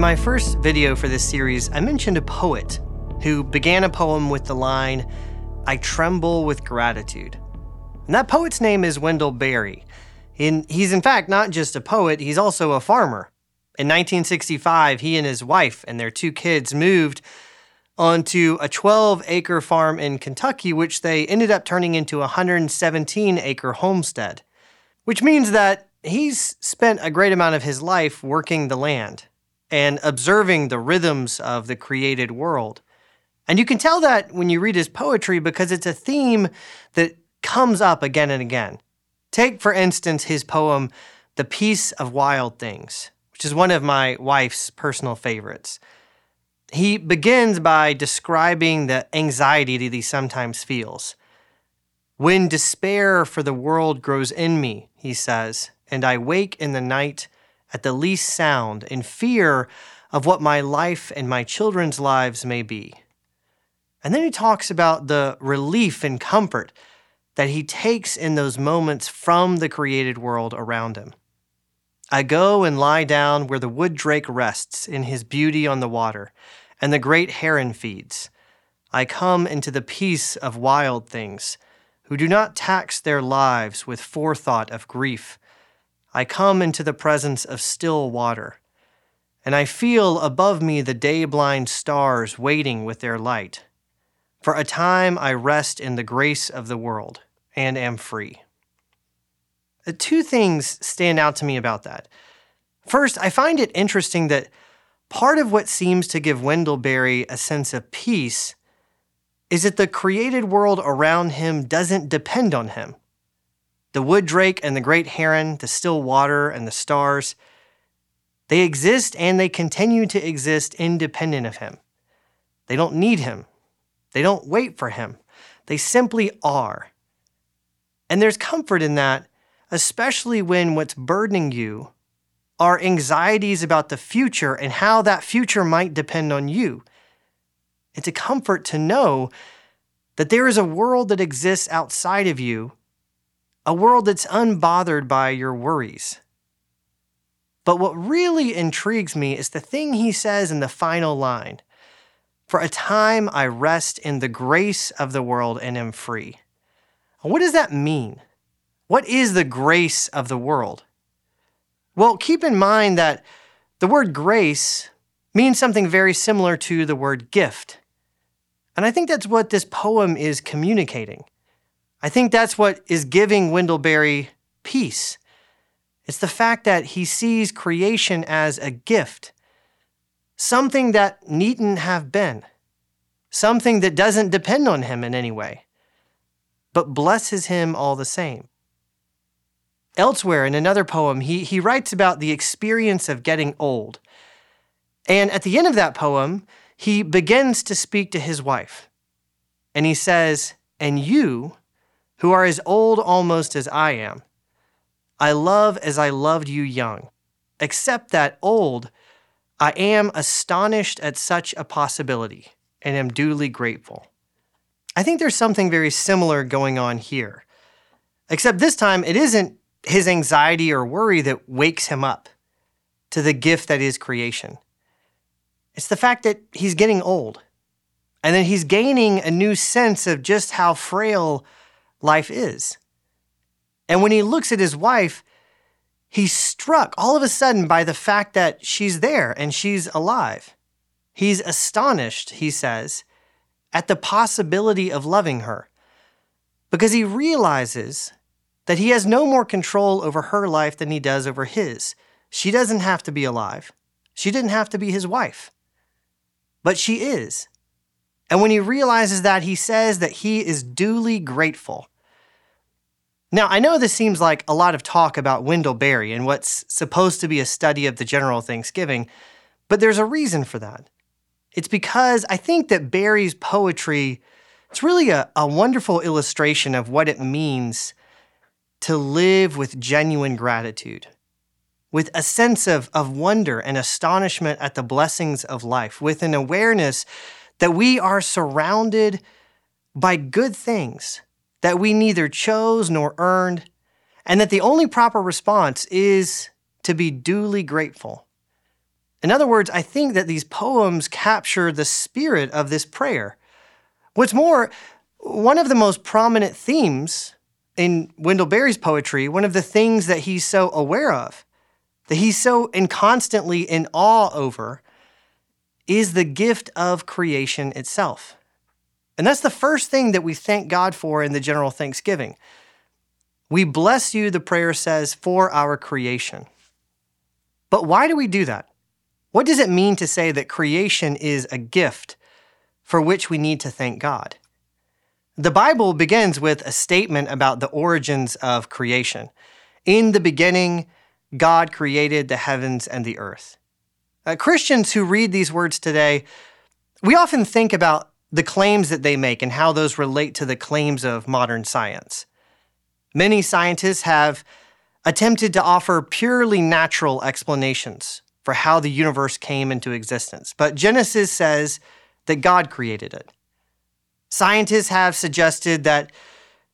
In my first video for this series, I mentioned a poet who began a poem with the line, I tremble with gratitude. And that poet's name is Wendell Berry. And he's, in fact, not just a poet, he's also a farmer. In 1965, he and his wife and their two kids moved onto a 12 acre farm in Kentucky, which they ended up turning into a 117 acre homestead, which means that he's spent a great amount of his life working the land and observing the rhythms of the created world. And you can tell that when you read his poetry because it's a theme that comes up again and again. Take, for instance, his poem, The Peace of Wild Things which is one of my wife's personal favorites. He begins by describing the anxiety that he sometimes feels. When despair for the world grows in me, he says, and I wake in the night at the least sound in fear of what my life and my children's lives may be. And then he talks about the relief and comfort that he takes in those moments from the created world around him. I go and lie down where the wood drake rests in his beauty on the water, and the great heron feeds. I come into the peace of wild things, who do not tax their lives with forethought of grief. I come into the presence of still water, and I feel above me the day blind stars waiting with their light. For a time I rest in the grace of the world and am free. Uh, two things stand out to me about that. First, I find it interesting that part of what seems to give Wendell Berry a sense of peace is that the created world around him doesn't depend on him. The wood drake and the great heron, the still water and the stars, they exist and they continue to exist independent of him. They don't need him. They don't wait for him. They simply are. And there's comfort in that especially when what's burdening you are anxieties about the future and how that future might depend on you. It's a comfort to know that there is a world that exists outside of you, a world that's unbothered by your worries. But what really intrigues me is the thing he says in the final line For a time I rest in the grace of the world and am free. What does that mean? What is the grace of the world? Well, keep in mind that the word grace means something very similar to the word gift. And I think that's what this poem is communicating. I think that's what is giving Wendell Berry peace. It's the fact that he sees creation as a gift, something that needn't have been, something that doesn't depend on him in any way, but blesses him all the same. Elsewhere in another poem, he, he writes about the experience of getting old. And at the end of that poem, he begins to speak to his wife. And he says, And you, who are as old almost as I am, I love as I loved you young, except that old, I am astonished at such a possibility and am duly grateful. I think there's something very similar going on here. Except this time, it isn't his anxiety or worry that wakes him up to the gift that is creation. It's the fact that he's getting old and that he's gaining a new sense of just how frail life is. And when he looks at his wife, he's struck all of a sudden by the fact that she's there and she's alive. He's astonished, he says, at the possibility of loving her because he realizes that he has no more control over her life than he does over his. She doesn't have to be alive. She didn't have to be his wife. But she is. And when he realizes that, he says that he is duly grateful. Now, I know this seems like a lot of talk about Wendell Berry and what's supposed to be a study of the general Thanksgiving, but there's a reason for that. It's because I think that Berry's poetry it's really a, a wonderful illustration of what it means to live with genuine gratitude, with a sense of, of wonder and astonishment at the blessings of life, with an awareness that we are surrounded by good things that we neither chose nor earned, and that the only proper response is to be duly grateful. In other words, I think that these poems capture the spirit of this prayer. What's more, one of the most prominent themes in Wendell Berry's poetry, one of the things that he's so aware of, that he's so and constantly in awe over, is the gift of creation itself. And that's the first thing that we thank God for in the general thanksgiving. We bless you, the prayer says, for our creation. But why do we do that? What does it mean to say that creation is a gift for which we need to thank God? The Bible begins with a statement about the origins of creation. In the beginning, God created the heavens and the earth. Uh, Christians who read these words today, we often think about the claims that they make and how those relate to the claims of modern science. Many scientists have attempted to offer purely natural explanations for how the universe came into existence, but Genesis says that God created it. Scientists have suggested that,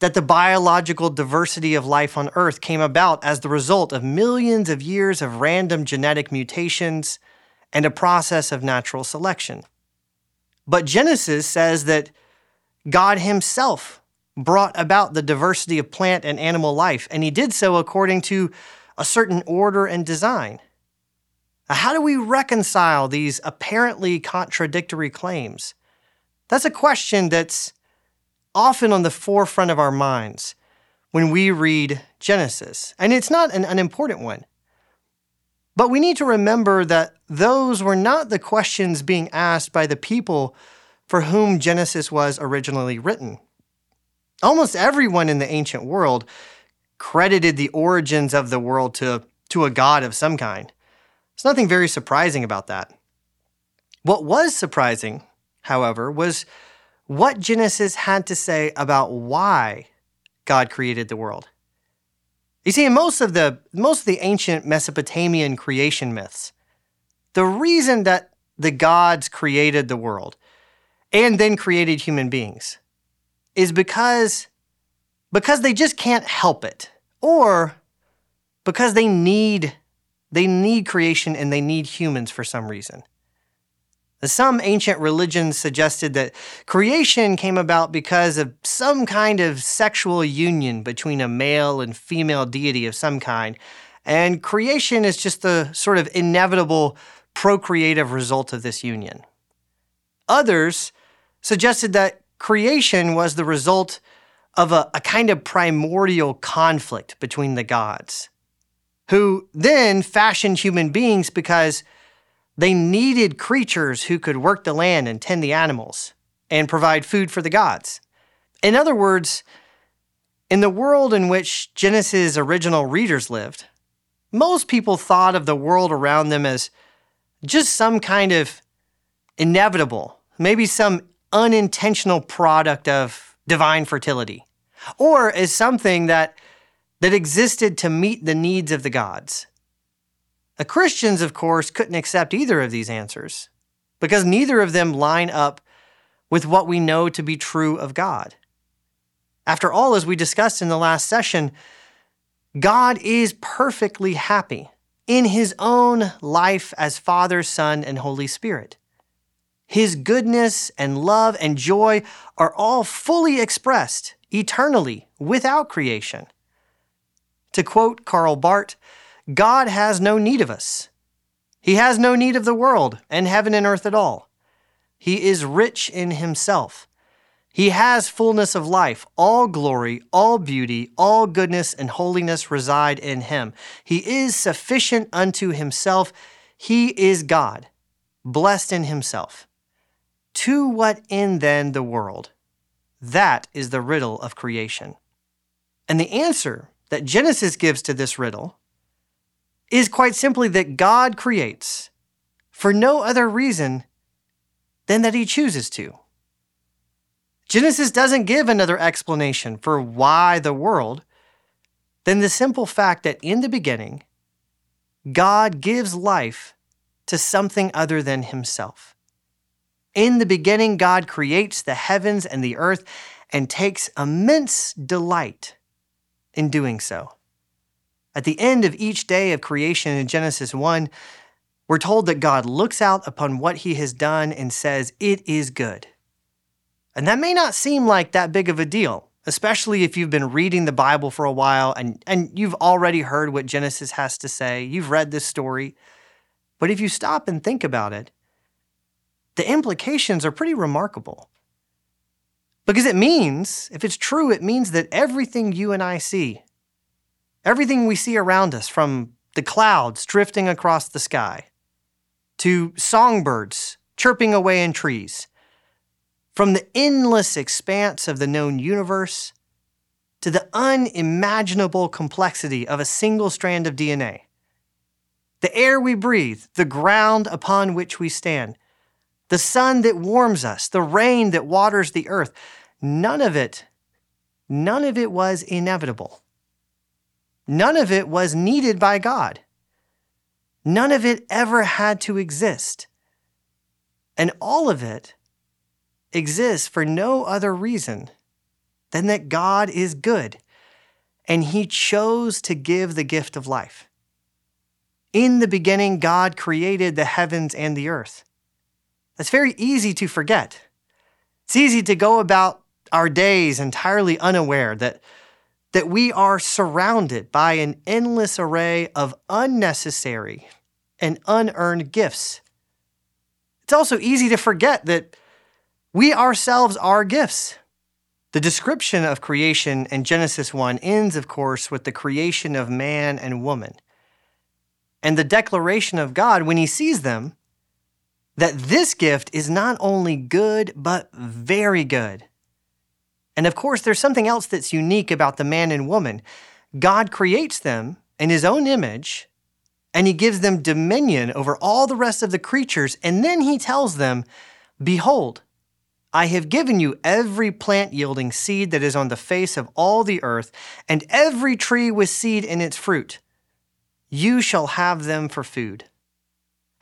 that the biological diversity of life on Earth came about as the result of millions of years of random genetic mutations and a process of natural selection. But Genesis says that God Himself brought about the diversity of plant and animal life, and he did so according to a certain order and design. how do we reconcile these apparently contradictory claims? That's a question that's often on the forefront of our minds when we read Genesis, and it's not an unimportant one. But we need to remember that those were not the questions being asked by the people for whom Genesis was originally written. Almost everyone in the ancient world credited the origins of the world to, to a god of some kind. There's nothing very surprising about that. What was surprising, however, was what Genesis had to say about why God created the world. You see, in most of the most of the ancient Mesopotamian creation myths, the reason that the gods created the world and then created human beings is because because they just can't help it or because they need they need creation and they need humans for some reason. Some ancient religions suggested that creation came about because of some kind of sexual union between a male and female deity of some kind, and creation is just the sort of inevitable procreative result of this union. Others suggested that creation was the result of a, a kind of primordial conflict between the gods, who then fashioned human beings because they needed creatures who could work the land and tend the animals and provide food for the gods. In other words, in the world in which Genesis' original readers lived, most people thought of the world around them as just some kind of inevitable, maybe some unintentional product of divine fertility, or as something that, that existed to meet the needs of the gods. The Christians, of course, couldn't accept either of these answers because neither of them line up with what we know to be true of God. After all, as we discussed in the last session, God is perfectly happy in his own life as Father, Son, and Holy Spirit. His goodness and love and joy are all fully expressed eternally without creation. To quote Karl Barth, God has no need of us. He has no need of the world and heaven and earth at all. He is rich in himself. He has fullness of life. All glory, all beauty, all goodness and holiness reside in him. He is sufficient unto himself. He is God, blessed in himself. To what end then the world? That is the riddle of creation. And the answer that Genesis gives to this riddle is quite simply that God creates for no other reason than that he chooses to. Genesis doesn't give another explanation for why the world than the simple fact that in the beginning, God gives life to something other than himself. In the beginning, God creates the heavens and the earth and takes immense delight in doing so. At the end of each day of creation in Genesis 1, we're told that God looks out upon what he has done and says, It is good. And that may not seem like that big of a deal, especially if you've been reading the Bible for a while and, and you've already heard what Genesis has to say. You've read this story. But if you stop and think about it, the implications are pretty remarkable. Because it means, if it's true, it means that everything you and I see, everything we see around us, from the clouds drifting across the sky, to songbirds chirping away in trees, from the endless expanse of the known universe to the unimaginable complexity of a single strand of DNA, the air we breathe, the ground upon which we stand, the sun that warms us, the rain that waters the earth, none of it, none of it was inevitable. None of it was needed by God. None of it ever had to exist. And all of it exists for no other reason than that God is good and he chose to give the gift of life. In the beginning, God created the heavens and the earth. That's very easy to forget. It's easy to go about our days entirely unaware that, that we are surrounded by an endless array of unnecessary and unearned gifts. It's also easy to forget that we ourselves are gifts. The description of creation in Genesis 1 ends, of course, with the creation of man and woman. And the declaration of God when he sees them that this gift is not only good, but very good. And of course, there's something else that's unique about the man and woman. God creates them in his own image, and he gives them dominion over all the rest of the creatures, and then he tells them, Behold, I have given you every plant yielding seed that is on the face of all the earth, and every tree with seed in its fruit. You shall have them for food.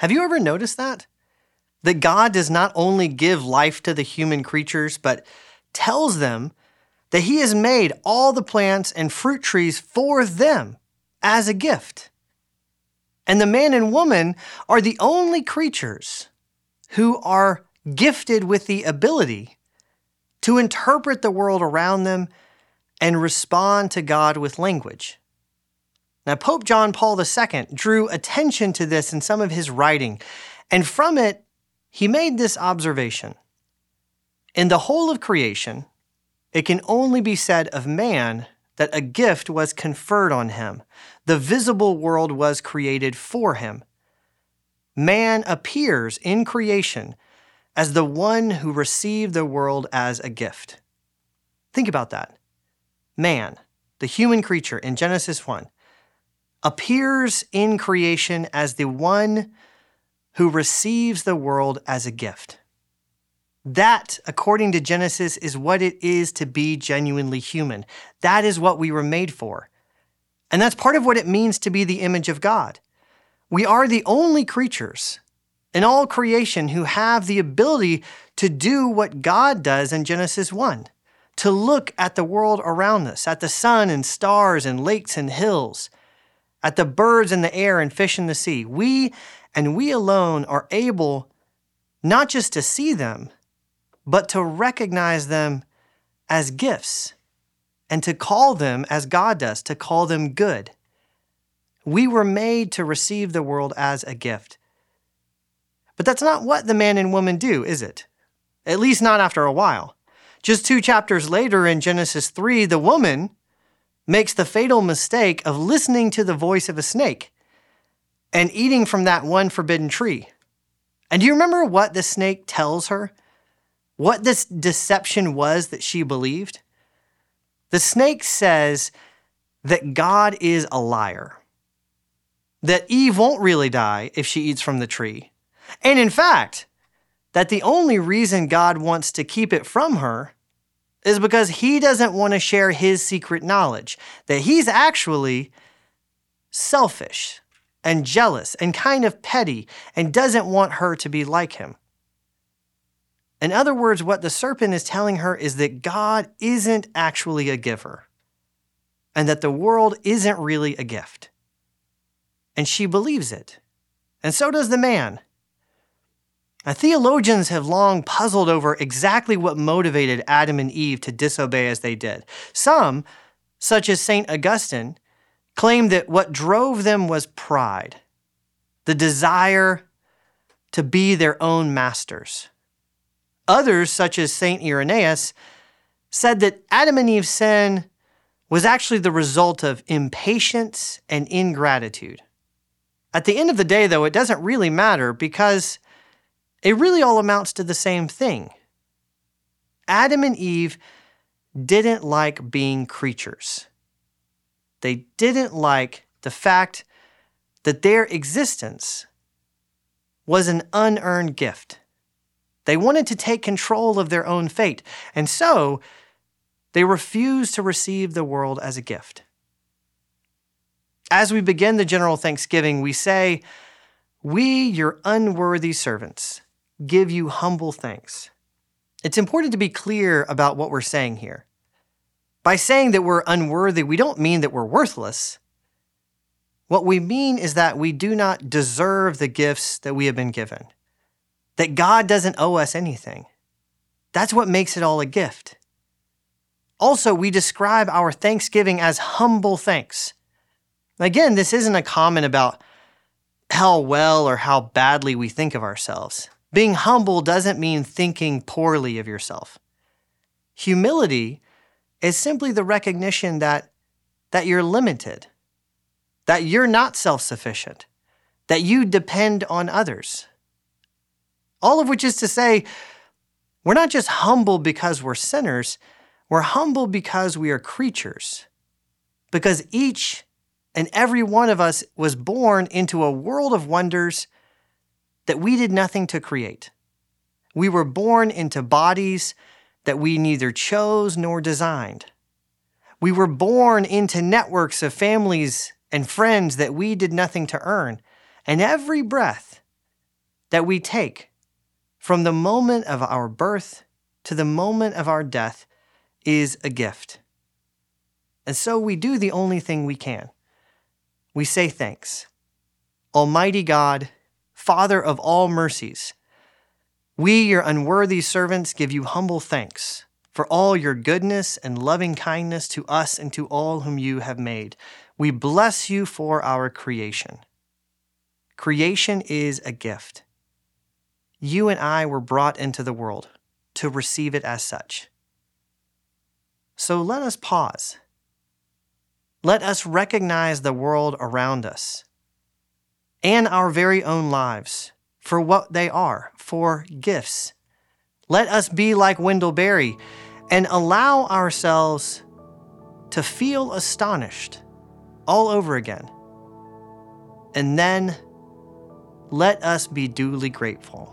Have you ever noticed that? That God does not only give life to the human creatures, but tells them that He has made all the plants and fruit trees for them as a gift. And the man and woman are the only creatures who are gifted with the ability to interpret the world around them and respond to God with language. Now, Pope John Paul II drew attention to this in some of his writing, and from it, he made this observation. In the whole of creation, it can only be said of man that a gift was conferred on him. The visible world was created for him. Man appears in creation as the one who received the world as a gift. Think about that. Man, the human creature in Genesis 1, appears in creation as the one who receives the world as a gift. That, according to Genesis, is what it is to be genuinely human. That is what we were made for. And that's part of what it means to be the image of God. We are the only creatures in all creation who have the ability to do what God does in Genesis 1 to look at the world around us, at the sun and stars and lakes and hills, at the birds in the air and fish in the sea. We and we alone are able not just to see them, but to recognize them as gifts and to call them, as God does, to call them good. We were made to receive the world as a gift. But that's not what the man and woman do, is it? At least not after a while. Just two chapters later in Genesis 3, the woman makes the fatal mistake of listening to the voice of a snake and eating from that one forbidden tree. And do you remember what the snake tells her? What this deception was that she believed? The snake says that God is a liar, that Eve won't really die if she eats from the tree, and in fact, that the only reason God wants to keep it from her is because he doesn't want to share his secret knowledge, that he's actually selfish and jealous and kind of petty and doesn't want her to be like him. In other words, what the serpent is telling her is that God isn't actually a giver and that the world isn't really a gift. And she believes it and so does the man. Now, theologians have long puzzled over exactly what motivated Adam and Eve to disobey as they did. Some, such as St. Augustine, claim that what drove them was pride, the desire to be their own masters. Others, such as St. Irenaeus, said that Adam and Eve's sin was actually the result of impatience and ingratitude. At the end of the day, though, it doesn't really matter because it really all amounts to the same thing. Adam and Eve didn't like being creatures. They didn't like the fact that their existence was an unearned gift. They wanted to take control of their own fate, and so they refused to receive the world as a gift. As we begin the general thanksgiving, we say, We, your unworthy servants, give you humble thanks. It's important to be clear about what we're saying here. By saying that we're unworthy, we don't mean that we're worthless. What we mean is that we do not deserve the gifts that we have been given, that God doesn't owe us anything. That's what makes it all a gift. Also, we describe our thanksgiving as humble thanks. Again, this isn't a comment about how well or how badly we think of ourselves. Being humble doesn't mean thinking poorly of yourself. Humility is simply the recognition that, that you're limited that you're not self sufficient, that you depend on others. All of which is to say, we're not just humble because we're sinners, we're humble because we are creatures. Because each and every one of us was born into a world of wonders that we did nothing to create. We were born into bodies that we neither chose nor designed. We were born into networks of families and friends that we did nothing to earn. And every breath that we take from the moment of our birth to the moment of our death is a gift. And so we do the only thing we can. We say thanks. Almighty God, Father of all mercies, we, your unworthy servants, give you humble thanks for all your goodness and loving kindness to us and to all whom you have made. We bless you for our creation. Creation is a gift. You and I were brought into the world to receive it as such. So let us pause. Let us recognize the world around us and our very own lives for what they are, for gifts. Let us be like Wendell Berry and allow ourselves to feel astonished all over again. And then let us be duly grateful.